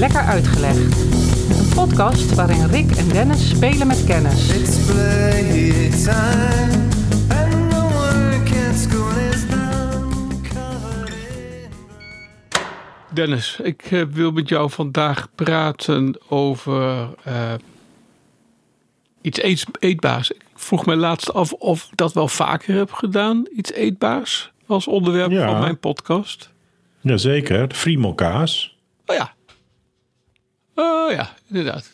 Lekker Uitgelegd. Een podcast waarin Rick en Dennis spelen met kennis. It's playtime, and no work at school is done. Covered in Dennis, ik eh, wil met jou vandaag praten over eh, iets eetbaars. Ik vroeg me laatst af of ik dat wel vaker heb gedaan, iets eetbaars, als onderwerp Ja. van mijn podcast. Jazeker, de friemelkaas. Oh ja. Oh ja, inderdaad.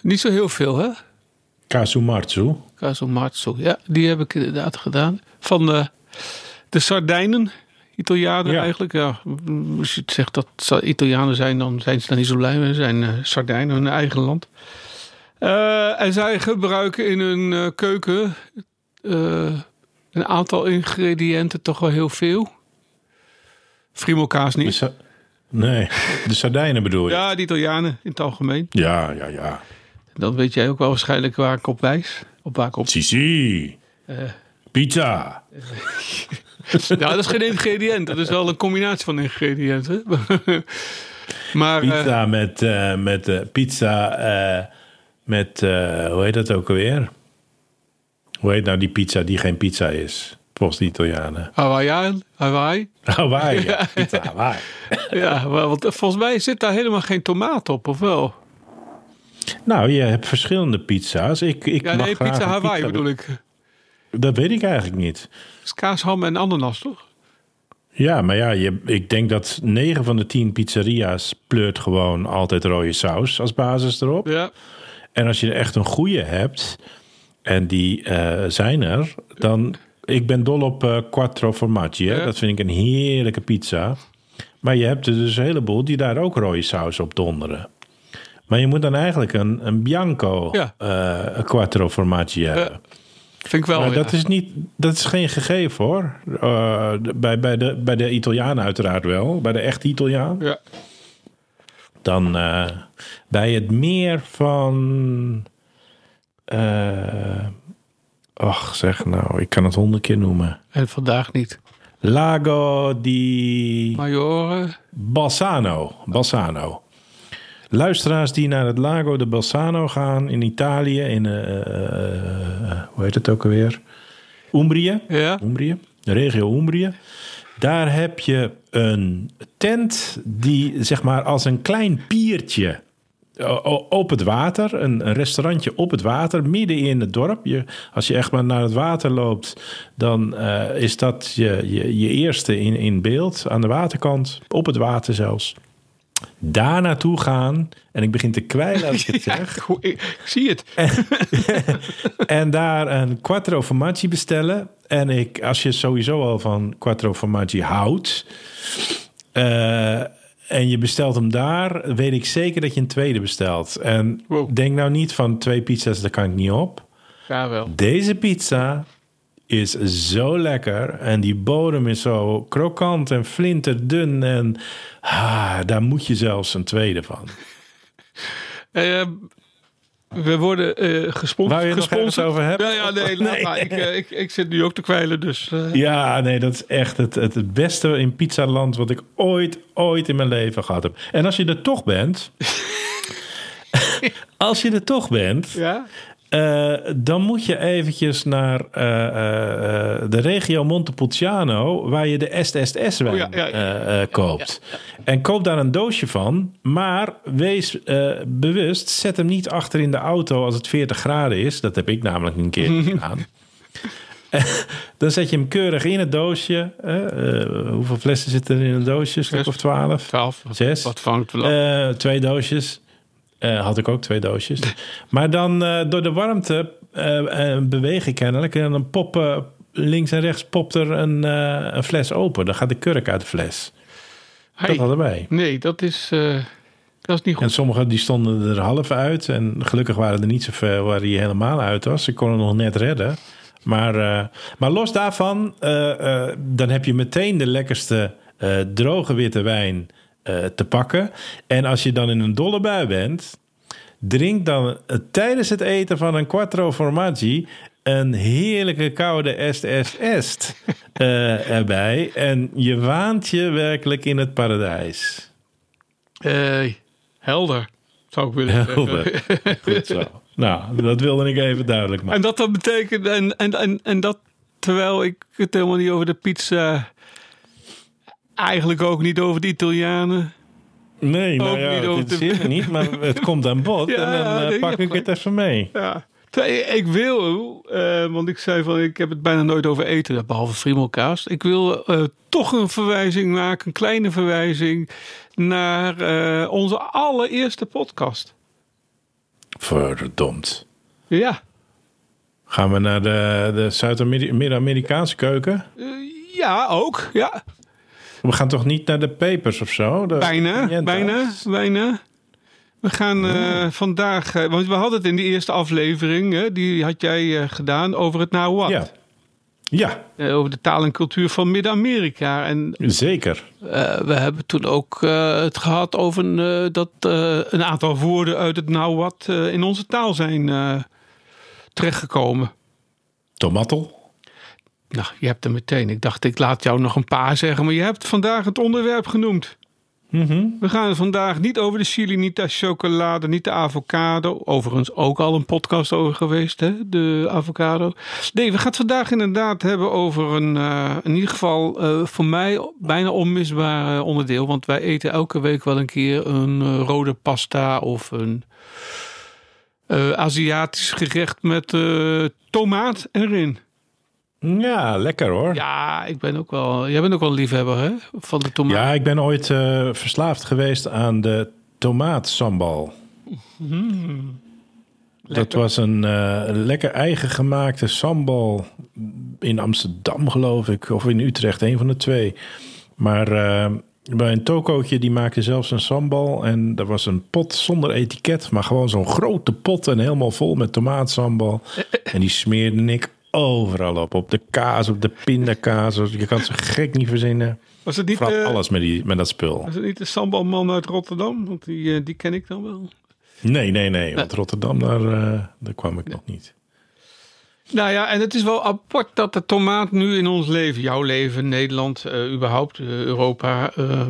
Niet zo heel veel, hè? Kasumatsu. Casomarzo, ja, die heb ik inderdaad gedaan. Van de, de Sardijnen, Italianen Ja. eigenlijk. Ja, als je het zegt dat Italianen zijn, dan zijn ze daar niet zo blij mee. Zijn eh, Sardijnen, hun eigen land. Eh, en zij gebruiken in hun eh, keuken eh, een aantal ingrediënten toch wel heel veel. Friemelkaas niet. Nee, de sardijnen bedoel je? Ja, de Italianen in het algemeen. Ja, ja, ja. Dan weet jij ook wel waarschijnlijk waar ik op wijs. Op waar ik op... Sisi. Eh. Pizza. Ja, dat is geen ingrediënt. Dat is wel een combinatie van ingrediënten. maar eh, Pizza met, eh, met pizza met, hoe heet dat ook alweer? Hoe heet nou die pizza die geen pizza is? Volgens de Italianen. Hawaiian, Hawaii. Hawaii, ja. Pizza Hawaii. Ja, want volgens mij zit daar helemaal geen tomaat op, of wel? Nou, je hebt verschillende pizza's. Ik, ik Ja, nee, pizza Hawaii bedoel ik. Dat weet ik eigenlijk niet. Is kaas, ham en ananas, toch? Ja, maar ja, je, ik denk dat 9 van de 10 pizzeria's pleurt gewoon altijd rode saus als basis erop. Ja. En als je echt een goede hebt, en die eh, zijn er, dan... Ik ben dol op eh, quattro formaggi. Hè? Ja. Dat vind ik een heerlijke pizza. Maar je hebt er dus een heleboel die daar ook rode saus op donderen. Maar je moet dan eigenlijk een, een bianco Ja. eh, quattro formaggi hebben. Vind ik wel. Maar dat, is niet, dat is geen gegeven hoor. Eh, bij, bij, de, bij de Italianen uiteraard wel. Bij de echte Italiaan. Ja. Dan bij het meer van... ach, zeg nou, ik kan het honderd keer noemen. En vandaag niet. Lago di Majore. Balsano. Balsano. Luisteraars die naar het Lago de Balsano gaan in Italië, in, eh, eh, hoe heet het ook alweer? Umbrië. Ja. Umbrië, de regio Umbrië. Daar heb je een tent die zeg maar als een klein piertje op het water, een, een restaurantje op het water, midden in het dorp. Je, als je echt maar naar het water loopt, dan eh, is dat je, je, je eerste in, in beeld aan de waterkant, op het water zelfs. Daar naartoe gaan, en ik begin te kwijlen als ik het Ja, zeg. ik, ik zie het. En daar een quattro formaggi bestellen. En ik, als je sowieso al van quattro formaggi houdt... eh, en je bestelt hem daar, weet ik zeker dat je een tweede bestelt. En Wow. denk nou niet van twee pizza's, daar kan ik niet op. Ja, wel. Deze pizza is zo lekker. En die bodem is zo krokant en flinterdun. En ah, daar moet je zelfs een tweede van. Eh, we worden eh gesponsord. Je ergens over hebben? Ja, ja, nee, Nee. maar. Ik, eh, ik, ik zit nu ook te kwijlen, dus... eh, Ja, nee, dat is echt het, het, het beste in pizzaland wat ik ooit, ooit in mijn leven gehad heb. En als je er toch bent, als je er toch bent, ja? Eh, dan moet je eventjes naar eh, eh, de regio Montepulciano, waar je de SSS-wijn Oh, ja, ja, ja. eh, koopt. En koop daar een doosje van, maar wees bewust, zet hem niet achter in de auto als het 40 graden is. Dat heb ik namelijk een keer gedaan. Dan zet je hem keurig in het doosje. Hoeveel flessen zitten er in een doosje? Een stuk of twaalf? 12. Wat, Zes. Wat vangt. Eh, twee doosjes. Eh, had ik ook twee doosjes. maar dan eh, door de warmte eh, eh, beweeg ik kennelijk. En dan poppen links en rechts popt er een, een fles open. Dan gaat de kurk uit de fles. Hey, Dat hadden wij. Nee, dat is, dat is niet En goed. sommige die stonden er half uit. En gelukkig waren er niet zoveel waar die helemaal uit was. Ik kon het nog net redden. Maar, maar los daarvan, dan heb je meteen de lekkerste droge witte wijn eh, te pakken. En als je dan in een dolle bui bent, drink dan eh, tijdens het eten van een quattro formaggi een heerlijke koude est est est eh, erbij. En je waant je werkelijk in het paradijs. Eh, helder, zou ik willen zeggen. Helder. Goed zo. Nou, dat wilde ik even duidelijk maken. En dat dat betekent, en, en, en, en dat terwijl ik het helemaal niet over de pizza, eigenlijk ook niet over de Italianen. Nee, nou Ook ja, niet over dit de- zit niet, maar het komt aan bod. Ja, en dan eh, nee, pak ik het even mee. Ja. Ik wil, eh, want ik zei van ik heb het bijna nooit over eten, behalve friemelkaas. Ik wil eh, toch een verwijzing maken, een kleine verwijzing naar onze allereerste podcast. Verdomd. Ja, Gaan we naar de, de Zuid-Amerikaanse keuken? Ja ook. Ja, We gaan toch niet naar de pepers of zo? De bijna, bijna, bijna. We gaan eh, vandaag, eh, want we hadden het in de eerste aflevering, hè, die had jij eh, gedaan over het Nahuatl. Ja. Ja, over de taal en cultuur van Midden-Amerika. En zeker. We hebben toen ook het gehad over dat een aantal woorden uit het Nahuatl in onze taal zijn terechtgekomen. Tomatel. Nou, je hebt er meteen. Ik dacht, ik laat jou nog een paar zeggen, maar je hebt vandaag het onderwerp genoemd. Mhm. We gaan het vandaag niet over de chili, niet de chocolade, niet de avocado. Overigens ook al een podcast over geweest, hè? de avocado. Nee, we gaan het vandaag inderdaad hebben over een, eh, in ieder geval eh, voor mij bijna onmisbaar onderdeel. Want wij eten elke week wel een keer een eh, rode pasta of een Aziatisch gerecht met tomaat erin. Ja, lekker hoor. Ja, Ja, ik ben ook wel, jij bent ook wel een liefhebber hè? van de tomaat. ik ben ooit eh, verslaafd geweest aan de tomaatsambal. Dat was een eh, lekker eigen gemaakte sambal in Amsterdam, geloof ik. Of in Utrecht, een van de twee. Maar eh, bij een tokootje, die maakte zelfs een sambal. En dat was een pot zonder etiket. Maar gewoon zo'n grote pot en helemaal vol met tomaatsambal. En die smeerde ik overal op. Op de kaas, op de pindakaas. Je kan het zo gek niet verzinnen. Was het niet, Vooral eh, alles met, die, met dat spul. was het niet de sambalman uit Rotterdam? Want die, eh, die ken ik dan wel. Nee, nee, nee. Want Rotterdam, daar, eh, daar kwam ik nog niet. Nou ja, en het is wel apart dat de tomaat nu in ons leven, jouw leven, Nederland, eh, überhaupt eh, Europa, eh,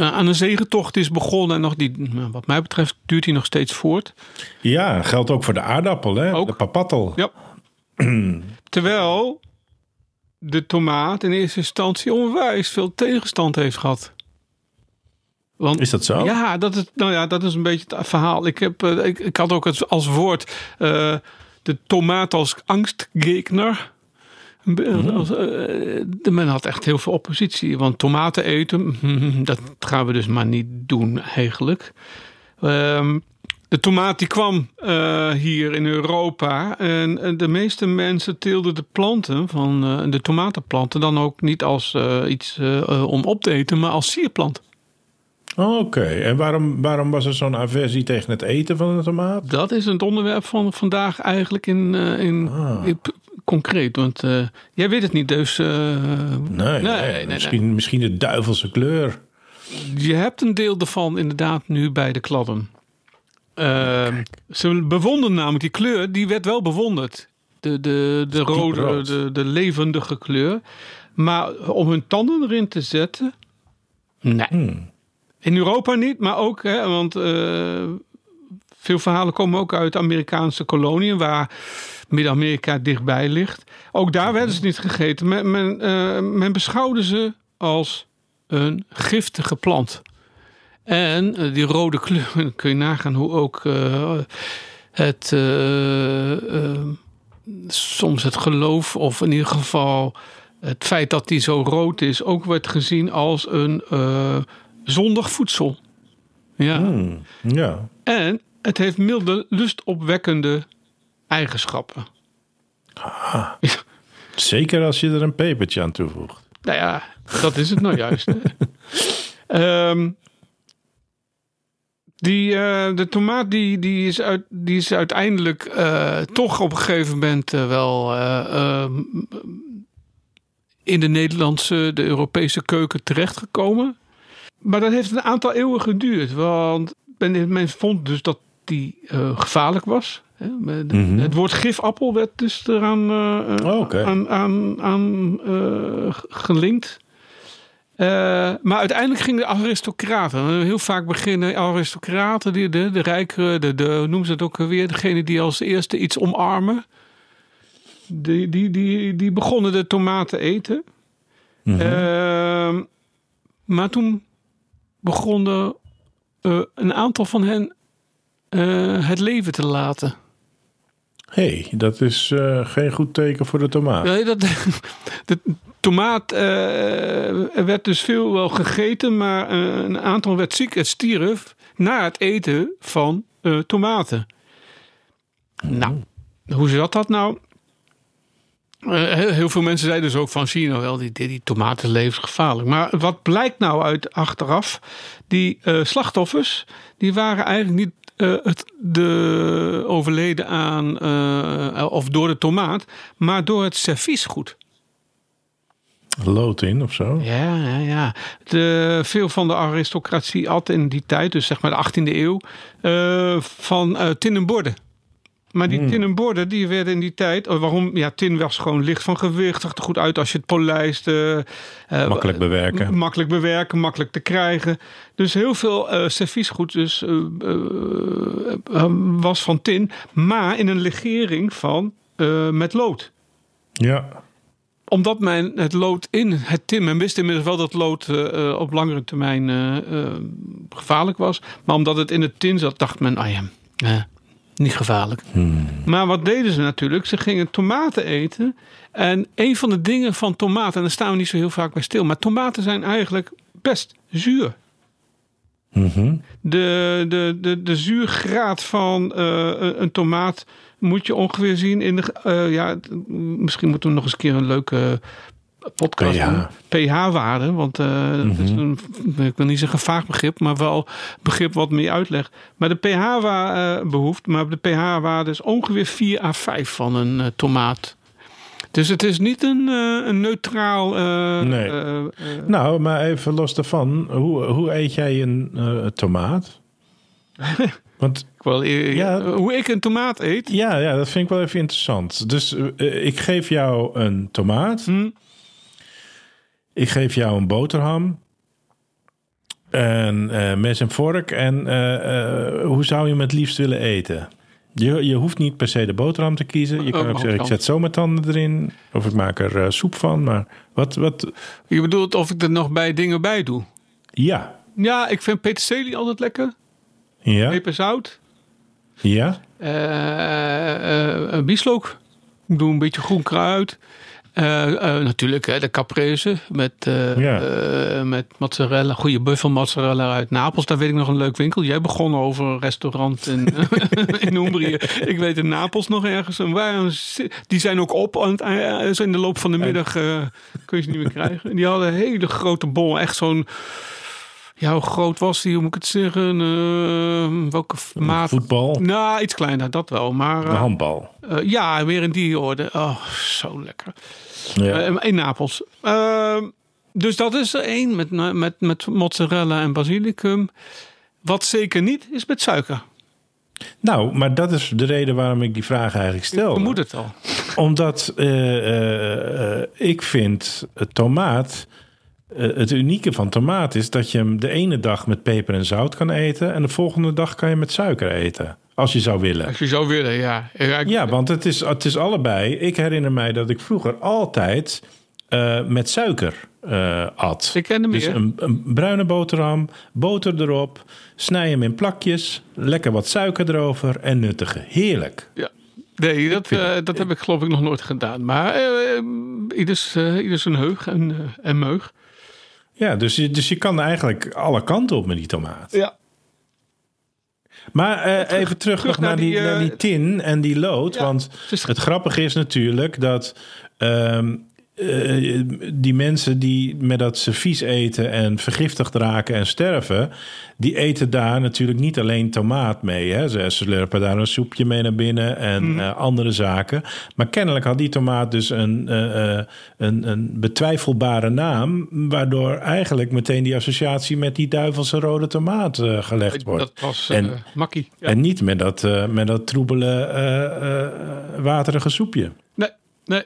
aan een zegentocht is begonnen. En nog die, nou, wat mij betreft duurt hij nog steeds voort. Ja, geldt ook voor de aardappel, hè? Ook. De papattel. Ja. Terwijl de tomaat in eerste instantie onwijs veel tegenstand heeft gehad. Want, Is dat zo? Ja, dat is, nou ja, dat is een beetje het verhaal. Ik, heb, ik, ik had ook het als woord de tomaat als angstgegner. Als, eh, de men had echt heel veel oppositie. Want tomaten eten, dat gaan we dus maar niet doen eigenlijk. Ehm, de tomaat die kwam eh, hier in Europa. En eh, de meeste mensen teelden de planten van de tomatenplanten dan ook niet als iets om op te eten, maar als sierplant. Oké, en waarom, waarom was er zo'n aversie tegen het eten van een tomaat? Dat is het onderwerp van vandaag eigenlijk in, eh, in, in p- concreet. Want eh, jij weet het niet, dus eh, Nee, nee, nee, misschien, misschien de duivelse kleur. je hebt een deel ervan inderdaad nu bij de kladden. Ehm, ze bewonderen namelijk die kleur, die werd wel bewonderd. De, de, de rode, rood. de, de levendige kleur. Maar om hun tanden erin te zetten, nee. Hmm. In Europa niet, maar ook, hè, want eh, veel verhalen komen ook uit Amerikaanse koloniën, waar Midden-Amerika dichtbij ligt. Ook daar werden ze niet gegeten. Men, men, eh, beschouwde ze als een giftige plant. En eh, die rode kleur, kun je nagaan hoe ook het, soms het geloof, of in ieder geval het feit dat die zo rood is, ook werd gezien als een zondig voedsel. Ja. Hmm, ja. En het heeft milde, lustopwekkende eigenschappen. Zeker als je er een pepertje aan toevoegt. Nou ja, dat is het nou juist. Ehm, die, eh, de tomaat die, die, is uit, die is uiteindelijk eh, toch op een gegeven moment eh, wel eh, ehm, in de Nederlandse, de Europese keuken terechtgekomen. Maar dat heeft een aantal eeuwen geduurd. Want men, men vond dus dat die eh, gevaarlijk was. Hè, Mhm. Het woord gifappel werd dus eraan eh, eh, Oh, oké. aan, aan, aan eh, gelinkt. Eh, maar uiteindelijk gingen de aristocraten. Heel vaak beginnen aristocraten, die, de, de rijkere, de, de, noemen ze het ook weer, degene die als eerste iets omarmen. Die, die, die, die begonnen de tomaten eten. Ehm, maar toen begonnen eh, een aantal van hen eh, het leven te laten. hey, dat is eh, geen goed teken voor de tomaat. Nee, dat, de tomaat er werd dus veel wel gegeten, maar een aantal werd ziek en stierf na het eten van tomaten. Nou, hoe zat dat nou? Eh, heel, veel mensen zeiden dus ook van zie je nou wel, die, die, tomaten levensgevaarlijk. Maar wat blijkt nou uit achteraf? Die eh, slachtoffers, die waren eigenlijk niet eh, het, de overleden aan of door de tomaat, maar door het serviesgoed. Lood in of zo. Ja, ja, ja. De, veel van de aristocratie had in die tijd, dus zeg maar de 18e eeuw, van tinnen borden. Maar die tinnen borden, die werden in die tijd... oh, waarom? Ja, tin was gewoon licht van gewicht. Zag er goed uit als je het polijst. eh, eh, Makkelijk bewerken. Makkelijk bewerken, makkelijk te krijgen. Dus heel veel eh serviesgoed dus, was van tin. Maar in een legering van met lood Ja. omdat men het lood in het tin, men wist inmiddels wel dat lood op langere termijn gevaarlijk was. Maar omdat het in het tin zat, dacht men, ah ja, eh, niet gevaarlijk. Maar wat deden ze natuurlijk? Ze gingen tomaten eten. En een van de dingen van tomaten, en daar staan we niet zo heel vaak bij stil, maar tomaten zijn eigenlijk best zuur. Mhm. De, de, de, de zuurgraad van eh, een- tomaat moet je ongeveer zien in de. eh, ja, misschien moeten we nog eens een keer een leuke podcast pH. pH-waarde. Want eh, dat is een, ik wil niet zeggen vaag begrip, maar wel begrip wat meer uitlegt. Maar de pH-waarde behoeft, maar de pH-waarde is ongeveer 4 à 5 van een eh, tomaat. Dus het is niet een, eh, een neutraal. Nee. Nou, maar even los daarvan. Hoe, hoe eet jij een tomaat? Want ik wil eer- Ja. hoe ik een tomaat eet. ja, ja, dat vind ik wel even interessant. Dus ik geef jou een tomaat. Hm. Ik geef jou een boterham. En eh, mes en vork. En eh, eh, hoe zou je hem het liefst willen eten? Je, je hoeft niet per se de boterham te kiezen. Je kan Oh, ook zeggen, ik zet zomertanden erin. Of ik maak er soep van. Maar wat, wat... Je bedoelt of ik er nog bij dingen bij doe? Ja. Ja, ik vind peterselie altijd lekker. Ja. Peperzout. Ja. Eh bieslook. Ik doe een beetje groen kruid. Eh, eh, natuurlijk hè, de caprese met, eh, met mozzarella. Goede buffelmozzarella uit Napels. Daar weet ik nog een leuk winkel. Jij begon over een restaurant in, in Umbrië. Ik weet in Napels nog ergens. En waar, die zijn ook op. aan het in de loop van de middag kun je ze niet meer krijgen. En die hadden een hele grote bol. Echt zo'n... Ja, hoe groot was die? Hoe moet ik het zeggen? Eh, welke maat? Voetbal. Nou, iets kleiner, dat wel. Maar eh, handbal. eh, ja, weer in die orde. Oh, zo lekker. Ja. Eh, in Napels. Eh, dus dat is er één met, met, met mozzarella en basilicum. Wat zeker niet is met suiker. Nou, maar dat is de reden waarom ik die vraag eigenlijk stel. vermoed het al. Omdat ik vind tomaat. Eh, het unieke van tomaat is dat je hem de ene dag met peper en zout kan eten. En de volgende dag kan je met suiker eten. Als je zou willen. Als je zou willen, ja. Ja, ik- Ja, want het is, het is allebei. Ik herinner mij dat ik vroeger altijd eh, met suiker eh, at. Ik ken hem Dus een, een bruine boterham, boter erop, snij hem in plakjes, lekker wat suiker erover en nuttigen. Heerlijk. Ja. Nee, dat, dat heb ik geloof ik nog nooit gedaan. Maar ieders, ieders een heug en, en meug. Ja, dus je, dus je kan eigenlijk alle kanten op met die tomaat. Ja. Maar eh, even terug, naar, naar die, die, eh, naar die tin en die lood. Ja, want het is- het grappige is natuurlijk dat ehm, eh, die mensen die met dat servies eten en vergiftigd raken en sterven, die eten daar natuurlijk niet alleen tomaat mee. Hè. Ze slurpen daar een soepje mee naar binnen en Mhm. eh, andere zaken. Maar kennelijk had die tomaat dus een, eh, een, een betwijfelbare naam, waardoor eigenlijk meteen die associatie met die duivelse rode tomaat gelegd wordt. Dat was En- makkie. Ja. En niet met dat, met dat troebele, waterige soepje. Nee, nee.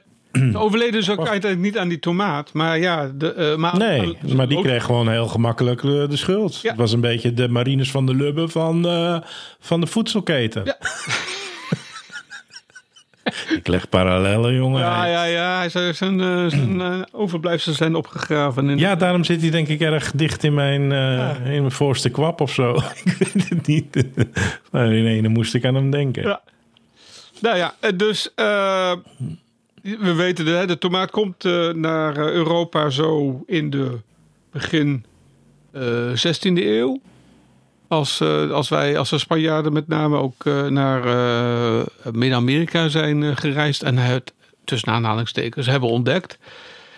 Overleden dus ook uiteindelijk niet aan die tomaat. Maar ja, de, eh, maar, Nee, maar die kreeg gewoon heel gemakkelijk eh, de schuld. Ja. Het was een beetje de Marines van de Lubbe van, eh, van de voedselketen. Ja. Ik leg parallellen, jongen. Ja, ja, ja. Zijn zijn eh, overblijfselen zijn opgegraven. In Ja, daarom zit hij denk ik erg dicht in mijn, in mijn voorste kwap of zo. ik weet het niet. maar in ene moest ik aan hem denken. Ja. Nou ja, dus we weten, de, de tomaat komt eh, naar eh, Europa zo in de begin eh 16e eeuw. Als, eh, als wij, als de Spanjaarden met name ook eh, naar eh, Midden-Amerika zijn eh, gereisd en het tussen aanhalingstekens hebben ontdekt.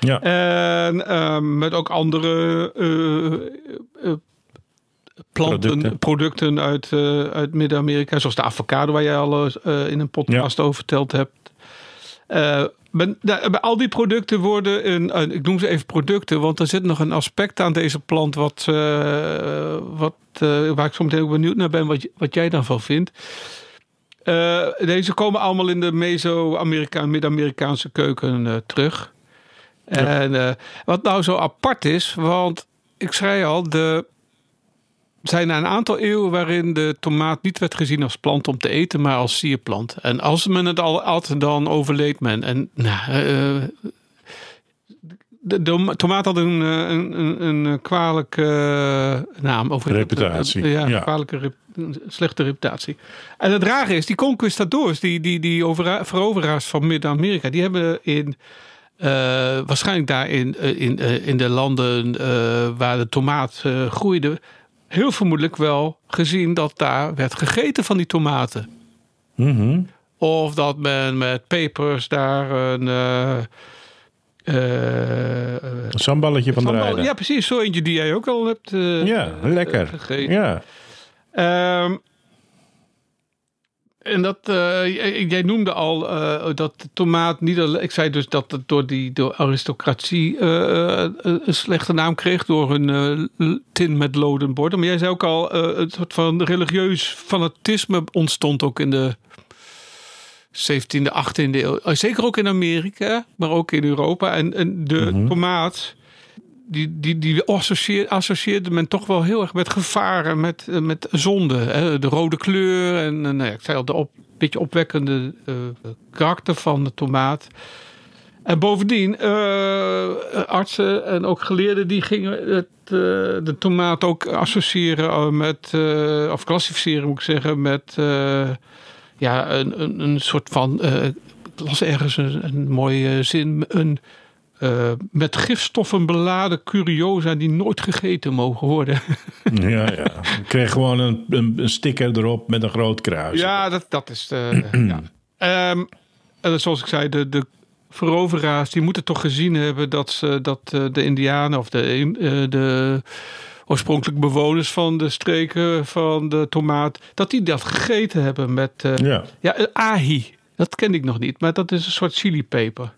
Ja. En ehm, met ook andere eh, eh, planten, Producten. producten, uit, eh, uit Midden-Amerika. Zoals de avocado waar jij al eh, in een podcast over verteld hebt. Eh, ben- daar- bij al die producten worden, een, een- ik noem ze even producten, want er zit nog een aspect aan deze plant wat, eh, wat, eh, waar ik zo meteen ook benieuwd naar ben, wat, wat jij daarvan vindt. Eh, deze komen allemaal in de Meso-Amerika, Midden-Amerikaanse keuken eh, terug. En eh, wat nou zo apart is, want ik zei al, de zijn er een aantal eeuwen waarin de tomaat niet werd gezien als plant om te eten, maar als sierplant. En als men het al at, dan overleed men. En nou, eh, de, de tomaat had een, eh, een, een, een kwalijke eh, naam. Of Reputatie, Ja, ja. een kwalijke, rep- een slechte reputatie. En het rare is, die conquistadors, die, die, die overa- veroveraars van Midden-Amerika, die hebben in... eh, waarschijnlijk daar in, eh, in, eh, in de landen eh, waar de tomaat eh, groeide, heel vermoedelijk wel gezien dat daar werd gegeten van die tomaten. Mhm. Of dat men met pepers daar een. eh, eh, eh, Een samballetje van de sambal- rijden. ja, precies. Zo eentje die jij ook al hebt eh, Ja, lekker. gegeten. Ja. Ehm, en dat, eh, jij, noemde al eh, dat de tomaat niet alleen. Ik zei dus dat het door die door aristocratie eh, een slechte naam kreeg door l- tin met loden borden. Maar jij zei ook al, een soort van religieus fanatisme ontstond ook in de 17e, 18e eeuw. Zeker ook in Amerika, maar ook in Europa. En, en de tomaat die, die, die associeer- associeerde men toch wel heel erg met gevaren, met, eh, met zonde. Hè? De rode kleur en eh, nou ja, ik zei al, de op, beetje opwekkende eh, karakter van de tomaat. En bovendien, artsen en ook geleerden die gingen het, de tomaat ook associëren met, of klassificeren moet ik zeggen, met ja, een, een, een soort van, ik las ergens een, een mooie zin, een eh, met gifstoffen beladen curiosa die nooit gegeten mogen worden. Ja, ja. Ik kreeg gewoon een, een, een sticker erop met een groot kruis. ja, dat, dat is. eh, ja. Ehm, en zoals ik zei, de, de veroveraars die moeten toch gezien hebben dat, ze, dat eh, de Indianen of de, de oorspronkelijke bewoners van de streken van de tomaat, dat die dat gegeten hebben met. eh, Ja, ja, ahi. Dat kende ik nog niet, maar dat is een soort chilipeper.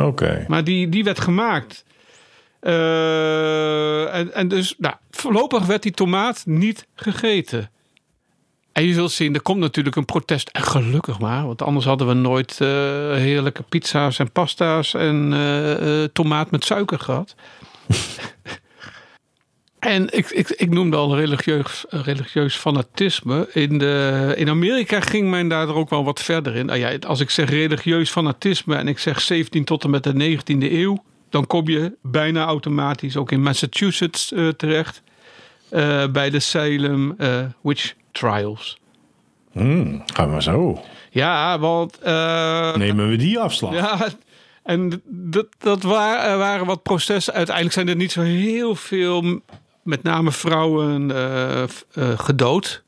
Oké. Maar die, die werd gemaakt. Eh, en, en dus, nou, voorlopig werd die tomaat niet gegeten. En je zult zien, er komt natuurlijk een protest. En gelukkig maar, want anders hadden we nooit eh, heerlijke pizza's en pasta's en eh, tomaat met suiker gehad. En ik, ik, ik noemde al religieus, religieus fanatisme. In, de, in Amerika ging men daar ook wel wat verder in. Nou ja, als ik zeg religieus fanatisme en ik zeg 17 tot en met de 19e eeuw, dan kom je bijna automatisch ook in Massachusetts eh, terecht. eh, bij de Salem eh, Witch Trials. Hmm, gaan we zo. Ja, want. eh, Nemen we die afslag? ja, en dat, dat wa- waren wat processen. Uiteindelijk zijn er niet zo heel veel, met name vrouwen, eh, eh, gedood.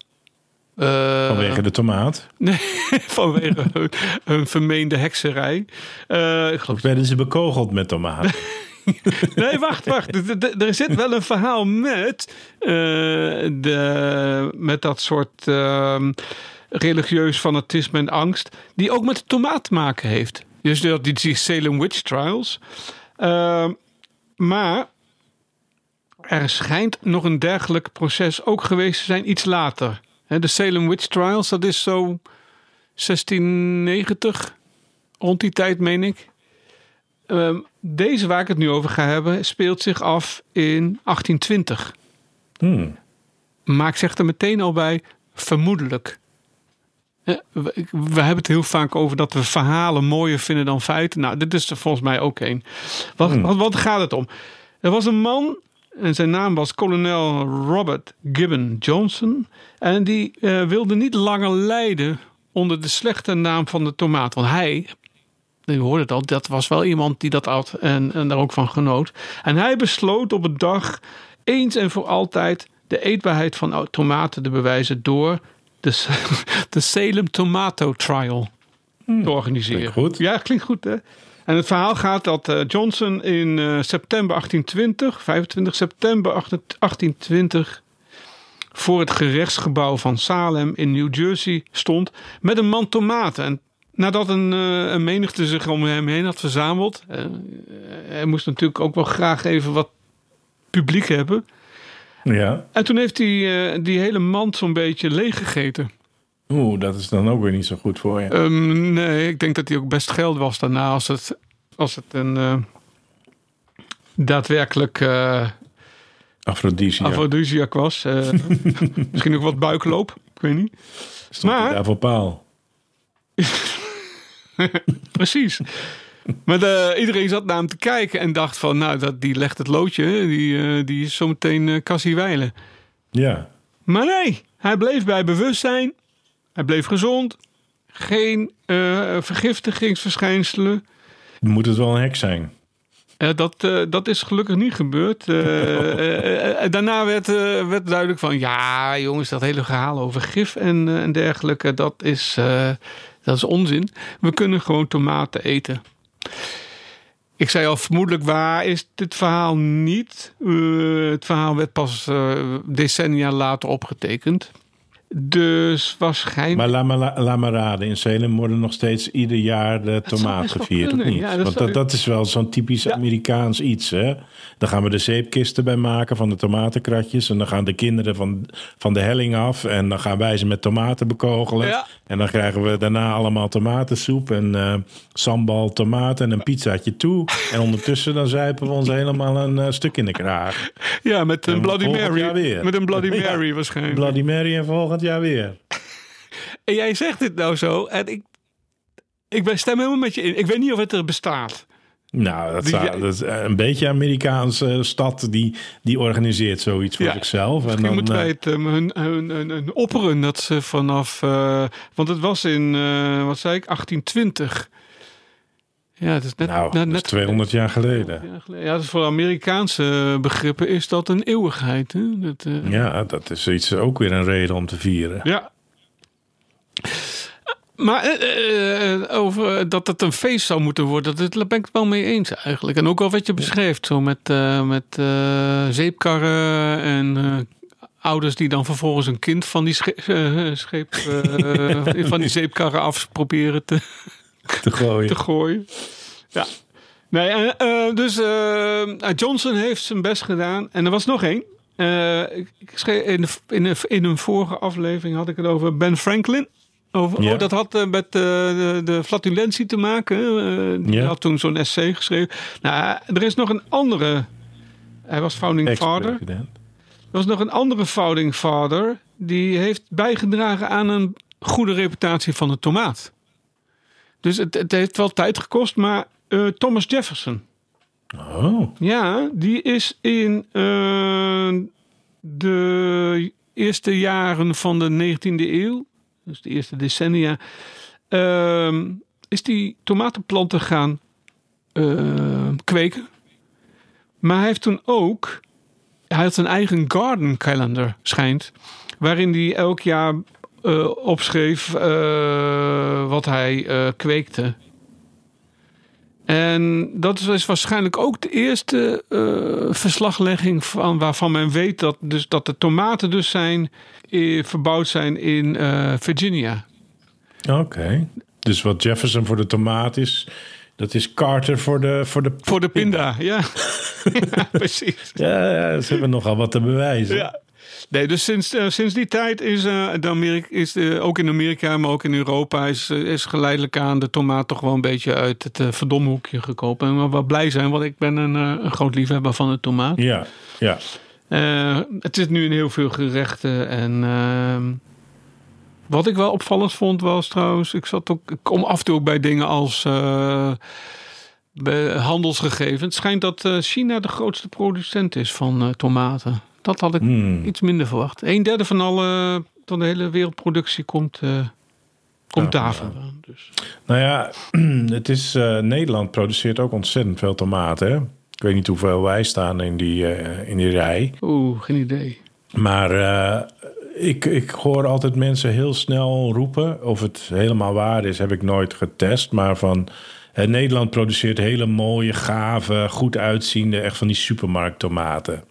Eh, Vanwege de tomaat. Nee, vanwege een, een vermeende hekserij. Ik geloof, Of werden ze bekogeld met tomaat? nee, wacht, wacht. Er- zit wel een verhaal met, de, met dat soort ehm, religieus fanatisme en angst. Die ook met de tomaat te maken heeft. Dus die, die, die Salem Witch Trials. Ehm, maar er schijnt nog een dergelijk proces ook geweest te zijn iets later. De Salem Witch Trials, dat is zo 1690, rond die tijd meen ik. ehm, deze waar ik het nu over ga hebben, speelt zich af in 1820. Hmm. Maar ik zeg er meteen al bij, vermoedelijk. We, hebben het heel vaak over dat we verhalen mooier vinden dan feiten. Nou, dit is er volgens mij ook een. Wat, wat, wat gaat het om? Er was een man en zijn naam was kolonel Robert Gibbon Johnson. En die eh, wilde niet langer lijden onder de slechte naam van de tomaat. Want hij, u hoorde het al, dat was wel iemand die dat had en, en daar ook van genoot. En hij besloot op een dag eens en voor altijd de eetbaarheid van tomaten te bewijzen door de, de Salem Tomato Trial te organiseren. klinkt goed. Ja, klinkt goed hè. En het verhaal gaat dat eh, Johnson in eh, september 1820, 25 september 1820, voor het gerechtsgebouw van Salem in New Jersey stond met een man tomaten. En nadat een, eh, een menigte zich om hem heen had verzameld, hij moest natuurlijk ook wel graag even wat publiek hebben. Ja. En toen heeft hij die hele mand zo'n beetje leeggegeten. Oeh, dat is dan ook weer niet zo goed voor je. Ehm, nee, ik denk dat hij ook best geld was daarna als het, als het een eh, daadwerkelijk eh Afrodisia. afrodisiac was. Eh, misschien ook wat buikloop, ik weet niet. Stond maar- daar voor paal. Precies. Maar iedereen zat naar hem te kijken en dacht van, nou, dat, die legt het loodje, die, die is zometeen uh, Cassie Weilen. Ja. Maar nee, hij bleef bij bewustzijn. Hij bleef gezond. Geen eh, vergiftigingsverschijnselen. Moet het wel een hek zijn? Eh, dat, eh, dat is gelukkig niet gebeurd. Daarna werd, werd duidelijk van... ja, jongens, dat hele verhaal over gif en, en dergelijke... Dat is, dat is onzin. We kunnen gewoon tomaten eten. Ik zei al, vermoedelijk waar is dit verhaal niet. Het verhaal werd pas decennia later opgetekend. Dus waarschijnlijk... Maar laat me, la- raden, in Salem worden nog steeds ieder jaar de tomaat gevierd, of niet? ja, dat Want dat, dat is wel zo'n typisch Ja. Amerikaans iets, hè? Dan gaan we de zeepkisten bij maken van de tomatenkratjes... en dan gaan de kinderen van, van de helling af... en dan gaan wij ze met tomaten bekogelen. Ja. En dan krijgen we daarna allemaal tomatensoep en eh, sambal, tomaten en een pizzaatje toe. En ondertussen dan zuipen we ons helemaal een eh, stuk in de kraag. ja, met een En Bloody Mary. Met een Bloody. Mary waarschijnlijk. Bloody Mary en volgend jaar weer. En jij zegt dit nou zo. En ik, ik ben stem helemaal met je in. Ik weet niet of het er bestaat. Nou, dat, Die- zou, dat is een beetje een Amerikaanse stad die, die organiseert zoiets voor Ja. zichzelf. En dan, moeten wij eh, het um, hun, hun, hun, hun opperen dat ze vanaf... eh, want het was in, eh, wat zei ik, 1820. Ja, het is net... nou, net, is net 200 jaar geleden. jaar geleden. Ja, dus voor Amerikaanse begrippen is dat een eeuwigheid. Hè? Dat, eh, Ja, dat is iets, ook weer een reden om te vieren. Ja. Maar eh, eh, over eh, dat het een feest zou moeten worden, dat daar ben ik het wel mee eens eigenlijk. En ook al wat je beschrijft, zo met, eh, met eh, zeepkarren en eh, ouders die dan vervolgens een kind van die eh, scheep, eh, van die zeepkarren af proberen te, Te gooien. te gooien. Ja. Nee, en, eh, dus eh, Johnson heeft zijn best gedaan. En er was nog één. Eh, ik, schreef in, de, in, de, in een vorige aflevering had ik het over Ben Franklin. Over, oh, dat had eh, met eh, de, de flatulentie te maken. eh, die had toen zo'n essay geschreven. Nou, er is nog een andere. Hij was founding father. Er was nog een andere founding father. Die heeft bijgedragen aan een goede reputatie van de tomaat. Dus het, het heeft wel tijd gekost, maar eh, Thomas Jefferson. Oh, Ja, die is in eh, de eerste jaren van de 19e eeuw, dus de eerste decennia, ehm, is die tomatenplanten gaan eh, kweken. Maar hij heeft toen ook, hij had een eigen garden calendar, schijnt, waarin hij elk jaar eh, opschreef eh, wat hij eh, kweekte. En dat is waarschijnlijk ook de eerste verslaglegging van, waarvan men weet dat, dus, dat de tomaten dus zijn, verbouwd zijn in Virginia. oké. Dus wat Jefferson voor de tomaat is, dat is Carter voor de... Voor de Voor de pinda, ja. ja precies. ja, ja, ze hebben nogal wat te bewijzen. Ja. Nee, dus sinds, eh, sinds die tijd is, eh, de Amerika, is de, ook in Amerika, maar ook in Europa, is, eh, is geleidelijk aan de tomaat toch wel een beetje uit het uh, verdomhoekje gekomen. En we wel blij zijn, want ik ben een, eh, een groot liefhebber van de tomaat. Ja, ja. Eh, het zit nu in heel veel gerechten. En ehm, wat ik wel opvallend vond was trouwens, ik zat ook, ik kom af en toe ook bij dingen als eh, handelsgegevens. Het schijnt dat eh, China de grootste producent is van eh, tomaten. Dat had ik Hmm. iets minder verwacht. Een derde van alle van de hele wereldproductie komt, eh, komt Ja, daar ja. vandaan. Dus. Nou ja, het is, eh, Nederland produceert ook ontzettend veel tomaten. Hè? Ik weet niet hoeveel wij staan in die, eh, in die rij. Oeh, geen idee. Maar ik, ik hoor altijd mensen heel snel roepen. Of het helemaal waar is, heb ik nooit getest. Maar van Nederland produceert hele mooie, gave, goed uitziende, echt van die supermarkttomaten.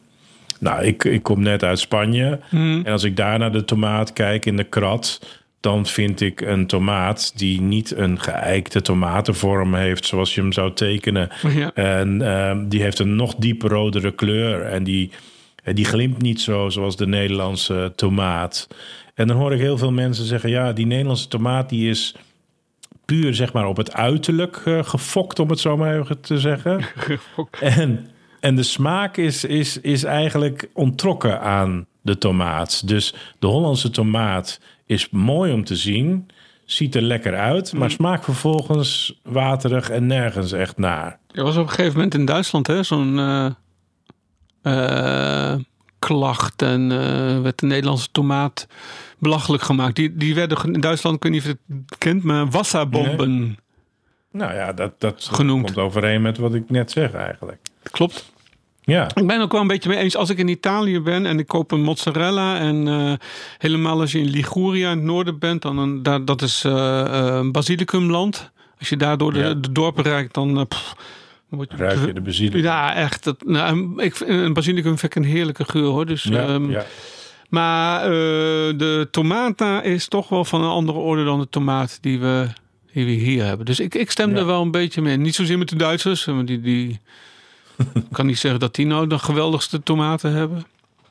Nou, ik, ik kom net uit Spanje. Hmm. En als ik daar naar de tomaat kijk in de krat, dan vind ik een tomaat die niet een geëikte tomatenvorm heeft zoals je hem zou tekenen. Ja. En ehm, die heeft een nog dieper rodere kleur. En die, en die glimt niet zo zoals de Nederlandse tomaat. En dan hoor ik heel veel mensen zeggen: ja, die Nederlandse tomaat die is puur zeg maar op het uiterlijk eh, gefokt, om het zo maar even te zeggen. En, en de smaak is, is, is eigenlijk ontrokken aan de tomaat. Dus de Hollandse tomaat is mooi om te zien, ziet er lekker uit, maar smaakt vervolgens waterig en nergens echt naar. Er was op een gegeven moment in Duitsland hè, zo'n eh, eh, klacht en eh, werd de Nederlandse tomaat belachelijk gemaakt. Die, die werden in Duitsland, ik weet niet of je het kent, maar wasserbomben. Nou ja, dat, dat Genoemd. komt overeen met wat ik net zeg eigenlijk. Klopt. Ja, Ik ben ook wel een beetje mee eens. Als ik in Italië ben en ik koop een mozzarella en eh, helemaal als je in Liguria in het noorden bent, dan een, daar, dat is eh, basilicumland. Als je daar door de, Ja. de dorpen rijdt, dan pff, word ruik je de basilicum. Ja, echt. Dat, nou, ik, vind- een basilicum vind ik een heerlijke geur hoor. Dus, Ja, ehm, ja. Maar de tomata is toch wel van een andere orde dan de tomaat die we, die we hier hebben. Dus ik, ik stem Ja. er wel een beetje mee. Niet zozeer met de Duitsers. Die, die ik kan niet zeggen dat die nou de geweldigste tomaten hebben.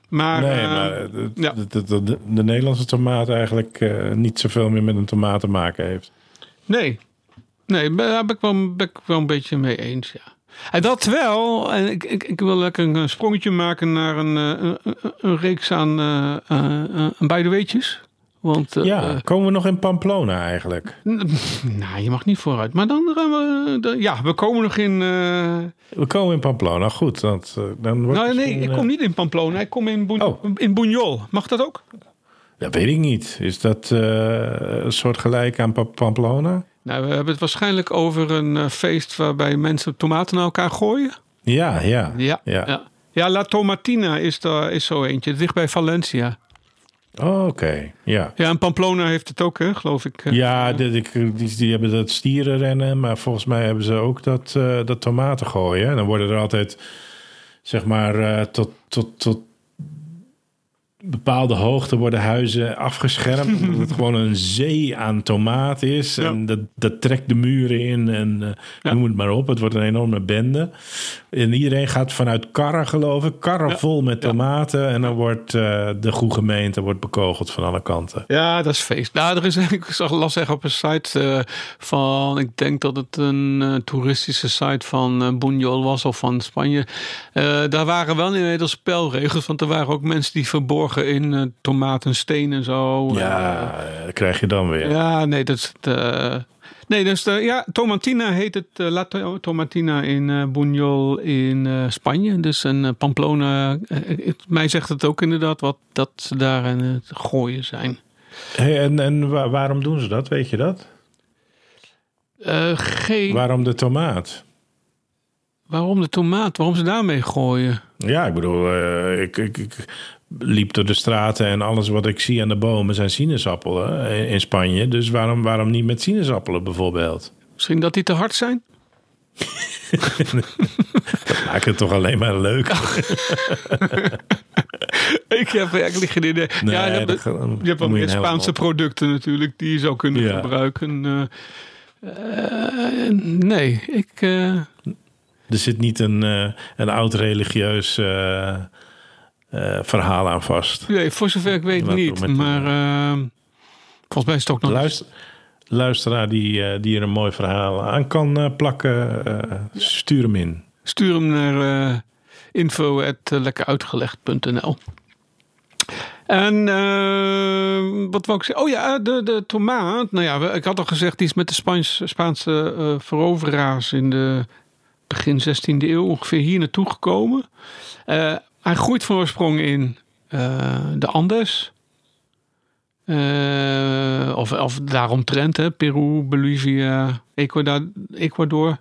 Maar, Nee, eh, maar de, ja. de, de, de, de Nederlandse tomaat eigenlijk eh, niet zoveel meer met een tomaat te maken heeft. Nee, nee, daar ben ik wel, ben ik wel een beetje mee eens, ja. En dat wel, en ik, ik, ik wil lekker een sprongetje maken naar een, eh, een, een, reeks aan beide weetjes. Want eh, Ja, eh, komen we nog in Pamplona eigenlijk? nou, je mag niet vooruit. Maar dan gaan we, dan- ja, we komen nog in... eh, We komen in Pamplona, goed. Dat, eh, dan wordt nou nee, ik eh, kom niet in Pamplona, ik kom in, Boen, Oh. in Buñol. Mag dat ook? Dat weet ik niet. Is dat eh, een soort gelijk aan Pa- Pamplona? Nou, we hebben het waarschijnlijk over een eh, feest waarbij mensen tomaten naar elkaar gooien. Ja, ja. Ja, Ja. ja. ja. La Tomatina is, daar, is zo eentje. Dicht bij Valencia. Oh, Oké, ja. Ja, en Pamplona heeft het ook, hè, geloof ik. eh. Ja, die, die, die, hebben dat stierenrennen, maar volgens mij hebben ze ook dat, eh, dat tomaten gooien. En dan worden er altijd, zeg maar, eh, tot, tot, tot bepaalde hoogte worden huizen afgeschermd. omdat het gewoon een zee aan tomaat is. Ja. En dat, dat trekt de muren in en eh, Ja. noem het maar op. Het wordt een enorme bende. En iedereen gaat vanuit karren, geloof ik. Karren Ja. vol met tomaten. En dan wordt eh, de goede gemeente wordt bekogeld van alle kanten. Ja, dat is feest. Nou, er is ik zag las zeggen op een site eh, van, ik denk dat het een toeristische site van Buñol was of van Spanje. Daar waren wel inmiddels spelregels, want er waren ook mensen die verborgen in eh, tomatensteen en zo. Ja, Eh, dat krijg je dan weer. ja, nee, dat is het. eh, nee, dus de, ja, Tomatina heet het eh, La To- Tomatina in eh Buñol in Spanje. Dus een Pamplona. het- mij zegt het ook inderdaad wat dat ze daar aan het gooien zijn. Hey, en en wa- waarom doen ze dat? Weet je dat? Geen, Waarom de tomaat? waarom de tomaat? Waarom ze daarmee gooien? Ja, ik bedoel, ik, ik, ik liep door de straten en alles wat ik zie aan de bomen zijn sinaasappelen in, Spanje. Dus waarom, waarom niet met sinaasappelen bijvoorbeeld? Misschien dat die te hard zijn? Maak het toch alleen maar leuk. Ik heb eigenlijk geen idee. Nee, ja, je hebt, dat je hebt wel je meer Spaanse producten natuurlijk die je zou kunnen Ja. gebruiken. Eh, eh, nee, ik. eh, Er zit niet een, een oud religieus eh, verhaal aan vast. Nee, voor zover ik weet niet. Maar eh, volgens mij is het ook nog... Luister, luisteraar die, eh, die er een mooi verhaal aan kan eh, plakken, stuur hem in. Stuur hem naar info.lekkeruitgelegd.nl En uh, wat wou ik zeggen? Oh ja, de, de tomaat. Nou ja, ik had al gezegd, die is met de Spaans, Spaanse uh, veroveraars in de begin 16e eeuw ongeveer hier naartoe gekomen. Uh, hij groeit van oorsprong in uh, de Andes. Uh, of, of daaromtrent, hè, Peru, Bolivia, Ecuador.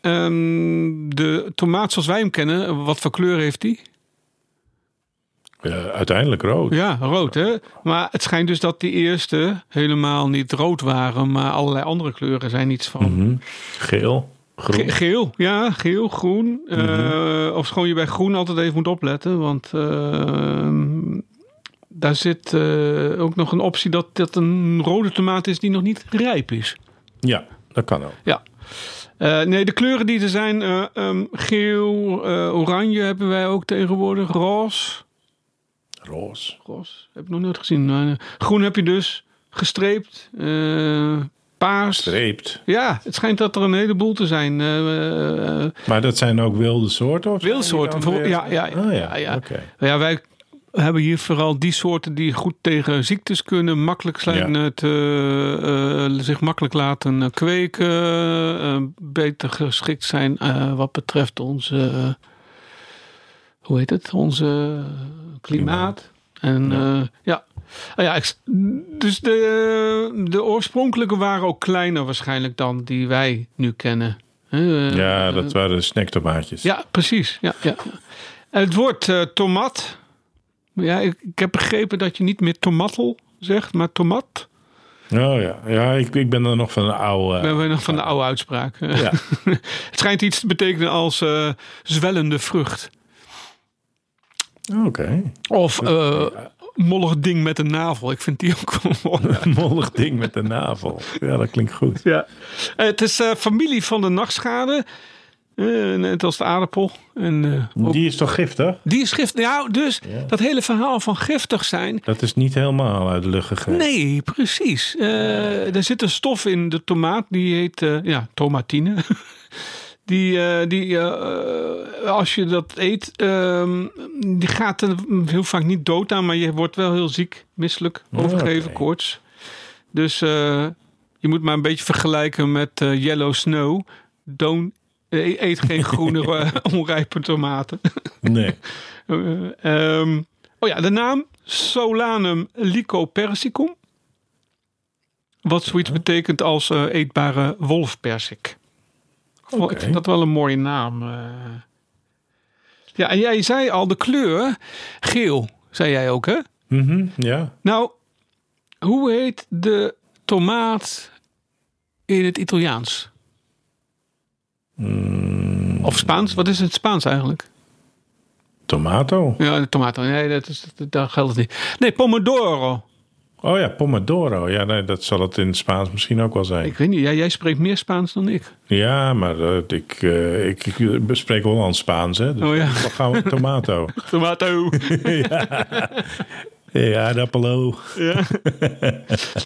Um, de tomaat zoals wij hem kennen, wat voor kleur heeft die? Uh, uiteindelijk rood. Ja, rood hè. Maar het schijnt dus dat die eerste helemaal niet rood waren, maar allerlei andere kleuren zijn iets van. Mm -hmm. Geel. Groen. Geel, ja, geel, groen. Mm -hmm. uh, of schoon je bij groen altijd even moet opletten, want uh, daar zit uh, ook nog een optie dat dat een rode tomaat is die nog niet rijp is. Ja, dat kan ook. Ja. Nee, de kleuren die er zijn, um, geel, oranje hebben wij ook tegenwoordig, roze. Roze. Roze, heb ik nog nooit gezien. groen heb je dus, gestreept, paars. Gestreept? Ja, het schijnt dat er een heleboel te zijn. maar dat zijn ook wilde soorten? Of wilde soorten, weer... ja. ja, oh, ja. ja, ja. Okay. ja wij hebben hier vooral die soorten die goed tegen ziektes kunnen, makkelijk zijn ja. te, uh, zich makkelijk laten kweken, uh, beter geschikt zijn uh, wat betreft onze, hoe heet het, onze klimaat. En ja, ja. Ah, ja, dus de, de oorspronkelijke waren ook kleiner waarschijnlijk dan die wij nu kennen. ja, dat waren snacktomaatjes. Ja, precies. Ja, ja. Het woord tomat ja, ik, ik, heb begrepen dat je niet meer tomatel zegt, maar tomat. Oh ja, ja ik, ik ben er nog van de oude. Ben we nog van de oude uitspraak. Ja. het schijnt iets te betekenen als uh, zwellende vrucht. Oké. Okay. Of uh, mollig ding met een navel. Ik vind die ook wel mooi. mollig ding met een navel. Ja, dat klinkt goed. Ja. Uh, het is familie van de nachtschade. Uh, net als de aardappel. En, uh, ook, die is toch giftig? Die is giftig. Nou, dus ja. dat hele verhaal van giftig zijn. Dat is niet helemaal uit de lucht gegeven. Nee, precies. Er zit een stof in de tomaat. Die heet ja, tomatine. die, die als je dat eet, ehm, die gaat er heel vaak niet dood aan. Maar je wordt wel heel ziek, misselijk, overgeven, okay. koorts. Dus je moet maar een beetje vergelijken met yellow snow. Don't Eet geen groene onrijpe tomaten. Nee. um, oh ja, de naam Solanum lycopersicum. Wat zoiets betekent als uh, eetbare wolfpersik. Okay. Ik vind dat wel een mooie naam. Uh. Ja, en jij zei al de kleur geel, zei jij ook, hè? Mm -hmm, ja. Nou, hoe heet de tomaat in het Italiaans? Mm. Of Spaans? Wat is het Spaans eigenlijk? Tomato. Ja, tomato. Nee, dat is, dat, geldt het niet. Nee, pomodoro. Oh ja, pomodoro. Ja, nee, dat zal het in het Spaans misschien ook wel zijn. Ik weet niet. Ja, jij spreekt meer Spaans dan ik. Ja, maar uh, ik, uh, ik, ik bespreek Hollands Spaans, hè. Dus oh ja. Dan gaan we tomato. tomato. ja. Ja, aardappelo. Ja.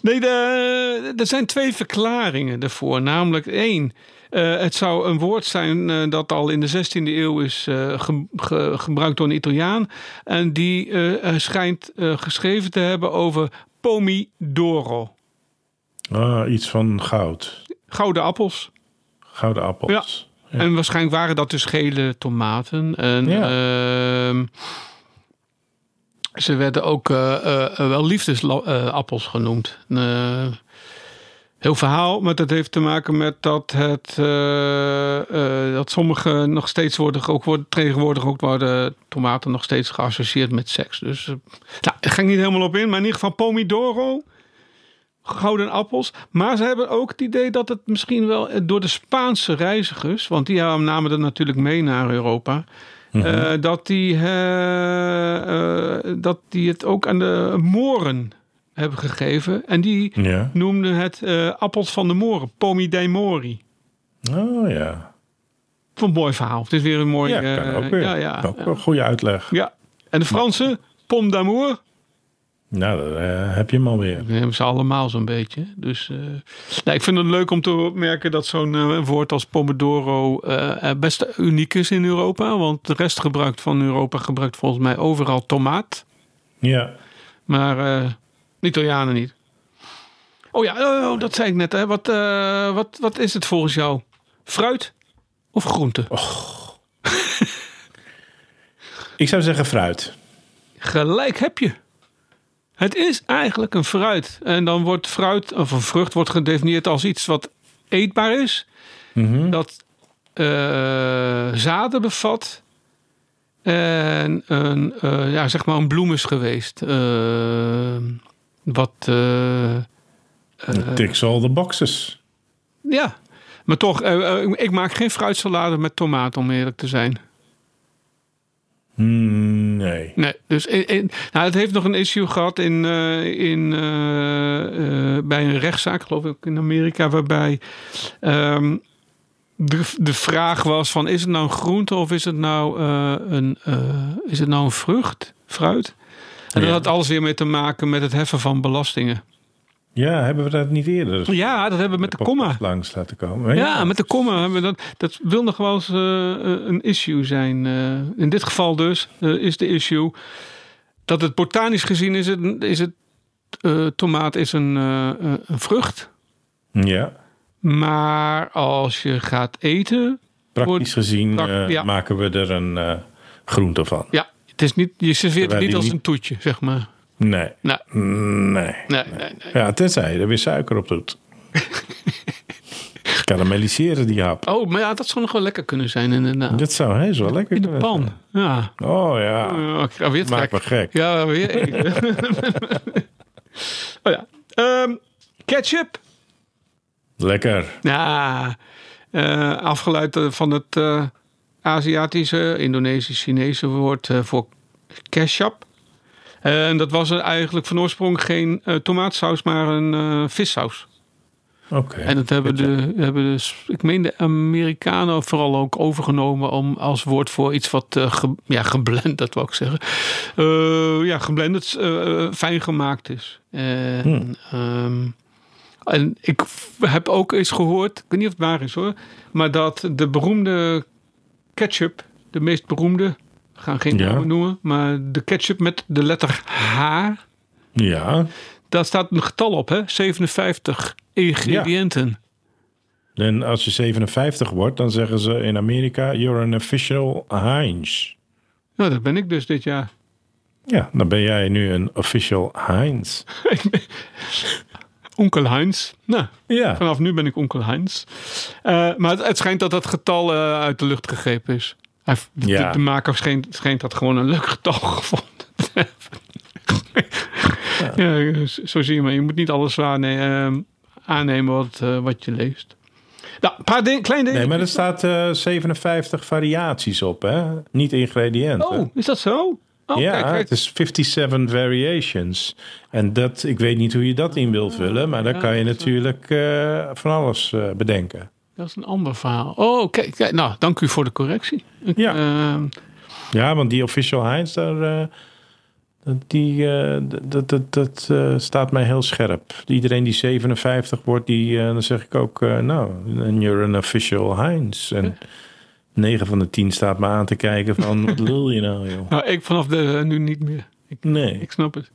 Nee, de, er zijn twee verklaringen ervoor. Namelijk één, uh, het zou een woord zijn uh, dat al in de 16e eeuw is uh, ge, ge, gebruikt door een Italiaan. En die schijnt geschreven te hebben over pomidoro. Ah, iets van goud. Gouden appels. Gouden appels. Ja. ja. En waarschijnlijk waren dat dus gele tomaten. En, ja. ze werden ook wel liefdesappels genoemd. Heel verhaal, maar dat heeft te maken met dat het uh, uh, dat sommige nog steeds worden ook worden tegenwoordig ook worden tomaten nog steeds geassocieerd met seks. Dus uh, nou, daar ga ik niet helemaal op in, maar in ieder geval pomidoro, gouden appels. Maar ze hebben ook het idee dat het misschien wel door de Spaanse reizigers, want die namen dat natuurlijk mee naar Europa. -hmm. dat, die, dat die het ook aan de Mooren hebben gegeven. En die ja. noemden het uh, appels van de moren, pomi dei mori. Oh ja. vond een mooi verhaal. Het is weer een mooi... Ja, eh, ook weer. ja, ja, ook een goede uitleg. Ja. En de Franse, pomme d'amour. Nou, dan eh, heb je hem alweer. Dat hebben ze allemaal zo'n beetje. Dus eh, nou, ik vind het leuk om te opmerken dat zo'n eh, woord als pomodoro eh, eh, best uniek is in Europa. Want de rest gebruikt van Europa gebruikt volgens mij overal tomaat. Ja. Maar eh, de Italianen niet. Oh ja, oh, dat zei ik net. Hè. Wat, eh, wat, wat is het volgens jou? Fruit of groente? Ik zou zeggen fruit. Gelijk heb je. Het is eigenlijk een fruit. En dan wordt fruit, of een vrucht, wordt gedefinieerd als iets wat eetbaar is. Mhm. Dat eh, zaden bevat. En een, eh, ja, zeg maar een bloem is geweest. Wat, eh, It ticks all the boxes. ja. Maar toch, eh, eh, ik maak geen fruitsalade met tomaat om eerlijk te zijn. Hmm, nee. Nee, dus in, in- nou, het heeft nog een issue gehad in, eh, in, eh, eh, bij een rechtszaak, geloof ik, in Amerika, waarbij ehm, de, de vraag was van is het nou een groente of is het nou, eh, een, eh, is het nou een vrucht, fruit? En dat Ja. had alles weer mee te maken met het heffen van belastingen. Ja, hebben we dat niet eerder Ja, dat hebben we met de komma. langs laten komen? Ja, met de komma hebben we dat. Dat wil nog wel eens eh, een issue zijn. Eh, in dit geval dus eh, is de issue dat het botanisch gezien is het, is het eh, tomaat is een, eh, eh, een vrucht. Ja. Maar als je gaat eten, Praktisch gezien prak- eh, ja. maken we er een eh, groente van. ja, het is niet, je serveert het niet als een toetje, zeg maar. Nee. Nee, Nee. nee, nee. Ja, tenzij je er weer suiker op doet. Karamelliseren die hap. Oh, maar ja, dat zou nog wel lekker kunnen zijn inderdaad. Dat zou heus wel lekker In de pan, ja. Oh ja, Oh, ik ga weer maakt me gek. Ja, weer oh ja. Ehm, ketchup. Lekker. Ja, eh, afgeleid eh, van het eh, Aziatische, Indonesisch-Chinese woord eh, voor ketchup. Eh, En dat was er eigenlijk van oorsprong geen eh, tomaatsaus, maar een eh, vissaus. Oké. En dat hebben de, hebben de, ik meen de Amerikanen vooral ook overgenomen om als woord voor iets wat ge, ja, geblend, dat wil ik zeggen. Ja, geblend, eh, fijn gemaakt is. En, Hmm. ehm, en ik heb ook eens gehoord, ik weet niet of het waar is hoor, maar dat de beroemde ketchup, de meest beroemde, we gaan geen Ja. namen noemen, maar de ketchup met de letter H, Ja. daar staat een getal op, hè? 57 ingrediënten. En als je 57 wordt, dan zeggen ze in Amerika: You're an official Heinz. Nou, dat ben ik dus dit jaar. Ja, dan ben jij nu een official Heinz. Onkel Heinz. Nou, Ja. vanaf nu ben ik onkel Heinz. Eh, maar het, het schijnt dat dat getal eh, uit de lucht gegrepen is. Hij, de- Ja. de, maker schijnt, schijnt dat gewoon een leuk getal gevonden te hebben. ja. zo zie je maar. Je moet niet alles waarne- eh, aannemen wat, eh, wat je leest. Nou, een paar ding, kleine dingen. Nee, maar er staat eh, 57 variaties op, hè? Niet ingrediënten. Oh, is dat zo? Oh, ja, kijk, kijk. het is 57 variations. En dat, ik weet niet hoe je dat in wil vullen, maar dan ja, kan je natuurlijk eh, van alles eh, bedenken. Dat is een ander verhaal. Oh, kijk, kijk. Nou, dank u voor de correctie. Ik, Ja. eh, Ja, want die official Heinz, daar, die, dat, dat, dat staat mij heel scherp. Iedereen die 57 wordt, die, dan zeg ik ook, nou, and you're an official Heinz. En 9 van de 10 staat me aan te kijken van, wat lul je nou, joh? nou, ik vanaf de, nu niet meer. Ik, Nee. ik snap het.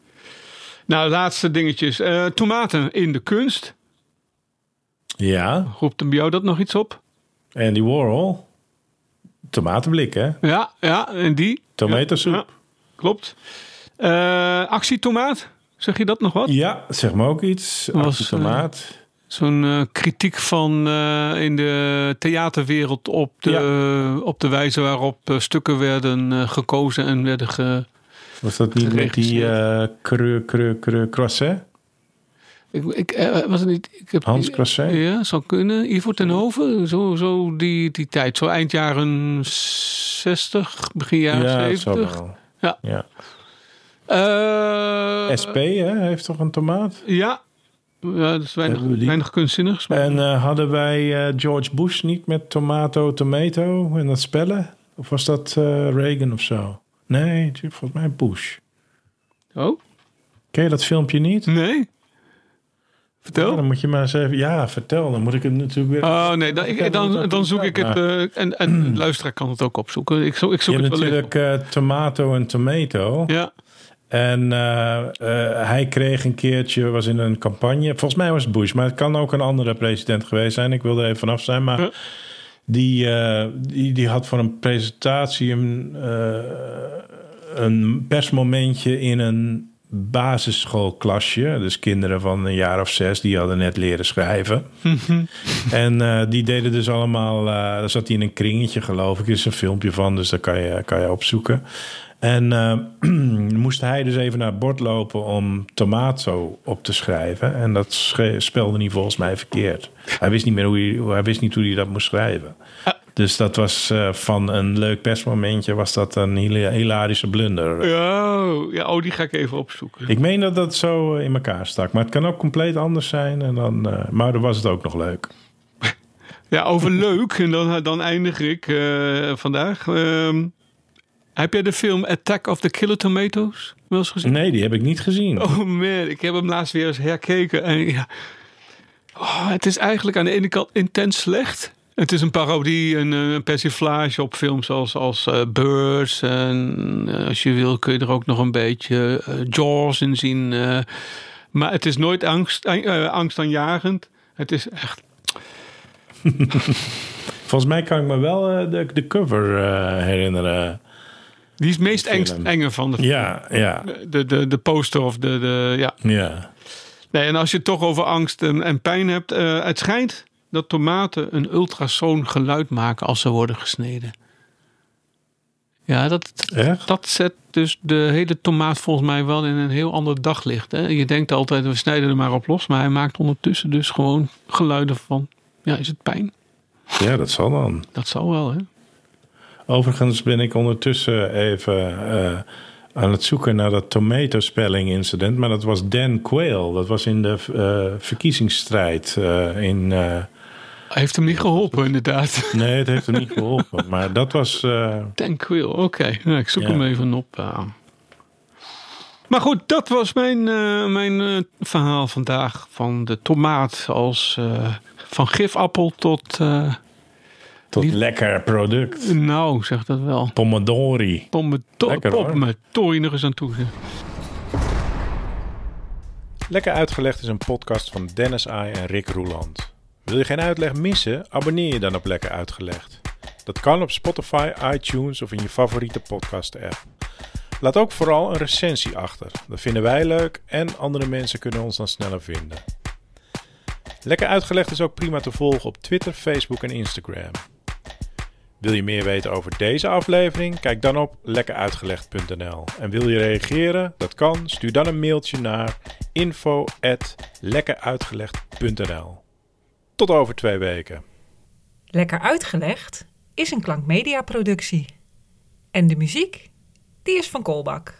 Nou, laatste dingetjes. Eh, tomaten in de kunst. Ja, Roept hem jou dat nog iets op? Andy Warhol. Tomatenblik, hè? Ja, ja, en die. Tomatosoep. Ja, klopt. Eh, actietomaat. Zeg je dat nog wat? Ja, zeg maar ook iets. Was, Actie tomaat. Zo'n eh, kritiek van eh, in de theaterwereld op de, op de wijze waarop eh, stukken werden eh, gekozen en werden ge, Was dat niet met die uh, creux, creux, creux, croisset? Ik, ik, was het niet, ik heb, Hans Croisset? Ja, zou kunnen. Ivo ten Hove, zo, zo die, die tijd. Zo eind jaren 60, begin jaren ja, dat zal 70. wel. Ja. ja. Eh, SP hè, heeft toch een tomaat? Ja, Ja, dat is weinig, die? weinig kunstzinnigs. En eh, hadden wij eh, George Bush niet met tomato, tomato en dat spellen? Of was dat eh, Reagan of zo? Nee, volgens mij Bush. Oh, Ken je dat filmpje niet? nee? Ja, Vertel. dan moet je maar eens even... Ja, vertel. Dan moet ik het natuurlijk weer... Oh nee, dan, ik- dan, dan zoek ik het. Eh, en, en luisteraar kan het ook opzoeken. Ik, zo, ik zoek je het natuurlijk eh, tomato en tomato. Ja, En eh, eh, hij kreeg een keertje, was in een campagne. Volgens mij was het Bush, maar het kan ook een andere president geweest zijn. Ik wil er even vanaf zijn. Maar die, eh, die, die had voor een presentatie een, een persmomentje in een basisschoolklasje. Dus kinderen van een jaar of zes, die hadden net leren schrijven. en die deden dus allemaal, eh daar zat hij in een kringetje geloof ik. Er is een filmpje van, dus daar kan je, kan je opzoeken. En eh, moest hij dus even naar het bord lopen om tomato op te schrijven. En dat spelde hij volgens mij verkeerd. Hij wist niet meer hoe hij, hij, wist niet hoe hij dat moest schrijven. Dus dat was eh, van een leuk persmomentje was dat een hila- hilarische blunder. oh, ja, oh, die ga ik even opzoeken. Ik meen dat dat zo eh, in elkaar stak. Maar het kan ook compleet anders zijn. En dan, maar dan was het ook nog leuk. Ja, over leuk. En dan, dan eindig ik vandaag. Ehm, heb jij de film Attack of the Killer Tomatoes wel eens gezien? Nee, die heb ik niet gezien. Oh man, ik heb hem laatst weer eens herkeken. En ja, oh, het is eigenlijk aan de ene kant intens slecht. Het is een parodie, een, eh, een persiflage op films als, als eh, Birds. En eh, als je wil kun je er ook nog een beetje Jaws in zien. maar het is nooit angst, angstaanjagend. Het is echt... Volgens mij kan ik me wel de, de cover herinneren. Die is het meest engst, film. enge van de Ja, ja, De, de, de poster of de, de ja. ja. Nee, en als je het toch over angst en, en pijn hebt. eh, het schijnt dat tomaten een ultrasoon geluid maken als ze worden gesneden. Ja, dat, Echt? dat zet dus de hele tomaat volgens mij wel in een heel ander daglicht. Hè? Je denkt altijd, we snijden er maar op los. Maar hij maakt ondertussen dus gewoon geluiden van... Ja, is het pijn? Ja, dat zal dan. Dat zal wel, hè? Overigens ben ik ondertussen even eh, aan het zoeken naar dat tomato spelling incident. Maar dat was Dan Quayle. Dat was in de eh, verkiezingsstrijd eh, in... heeft hem niet geholpen, inderdaad. nee, het heeft hem niet geholpen. Maar dat was... Dan Quill, oké. Ik zoek Ja. hem even op. Maar goed, dat was mijn, mijn verhaal vandaag. Van de tomaat als van gifappel tot... tot Die- lekker product. nou, zeg dat wel. Pomodori. Hoor. Pommetori nog eens aan toe. zeg. Lekker uitgelegd is een podcast van Dennis Ai en Rick Roeland. Wil je geen uitleg missen? Abonneer je dan op Lekker Uitgelegd. Dat kan op Spotify, iTunes of in je favoriete podcast app. Laat ook vooral een recensie achter. Dat vinden wij leuk en andere mensen kunnen ons dan sneller vinden. Lekker Uitgelegd is ook prima te volgen op Twitter, Facebook en Instagram. Wil je meer weten over deze aflevering? Kijk dan op lekkeruitgelegd.nl. En wil je reageren? Dat kan. Stuur dan een mailtje naar info@lekkeruitgelegd.nl. Tot over twee weken. Lekker uitgelegd is een klankmedia productie. En de muziek, die is van Kolbak.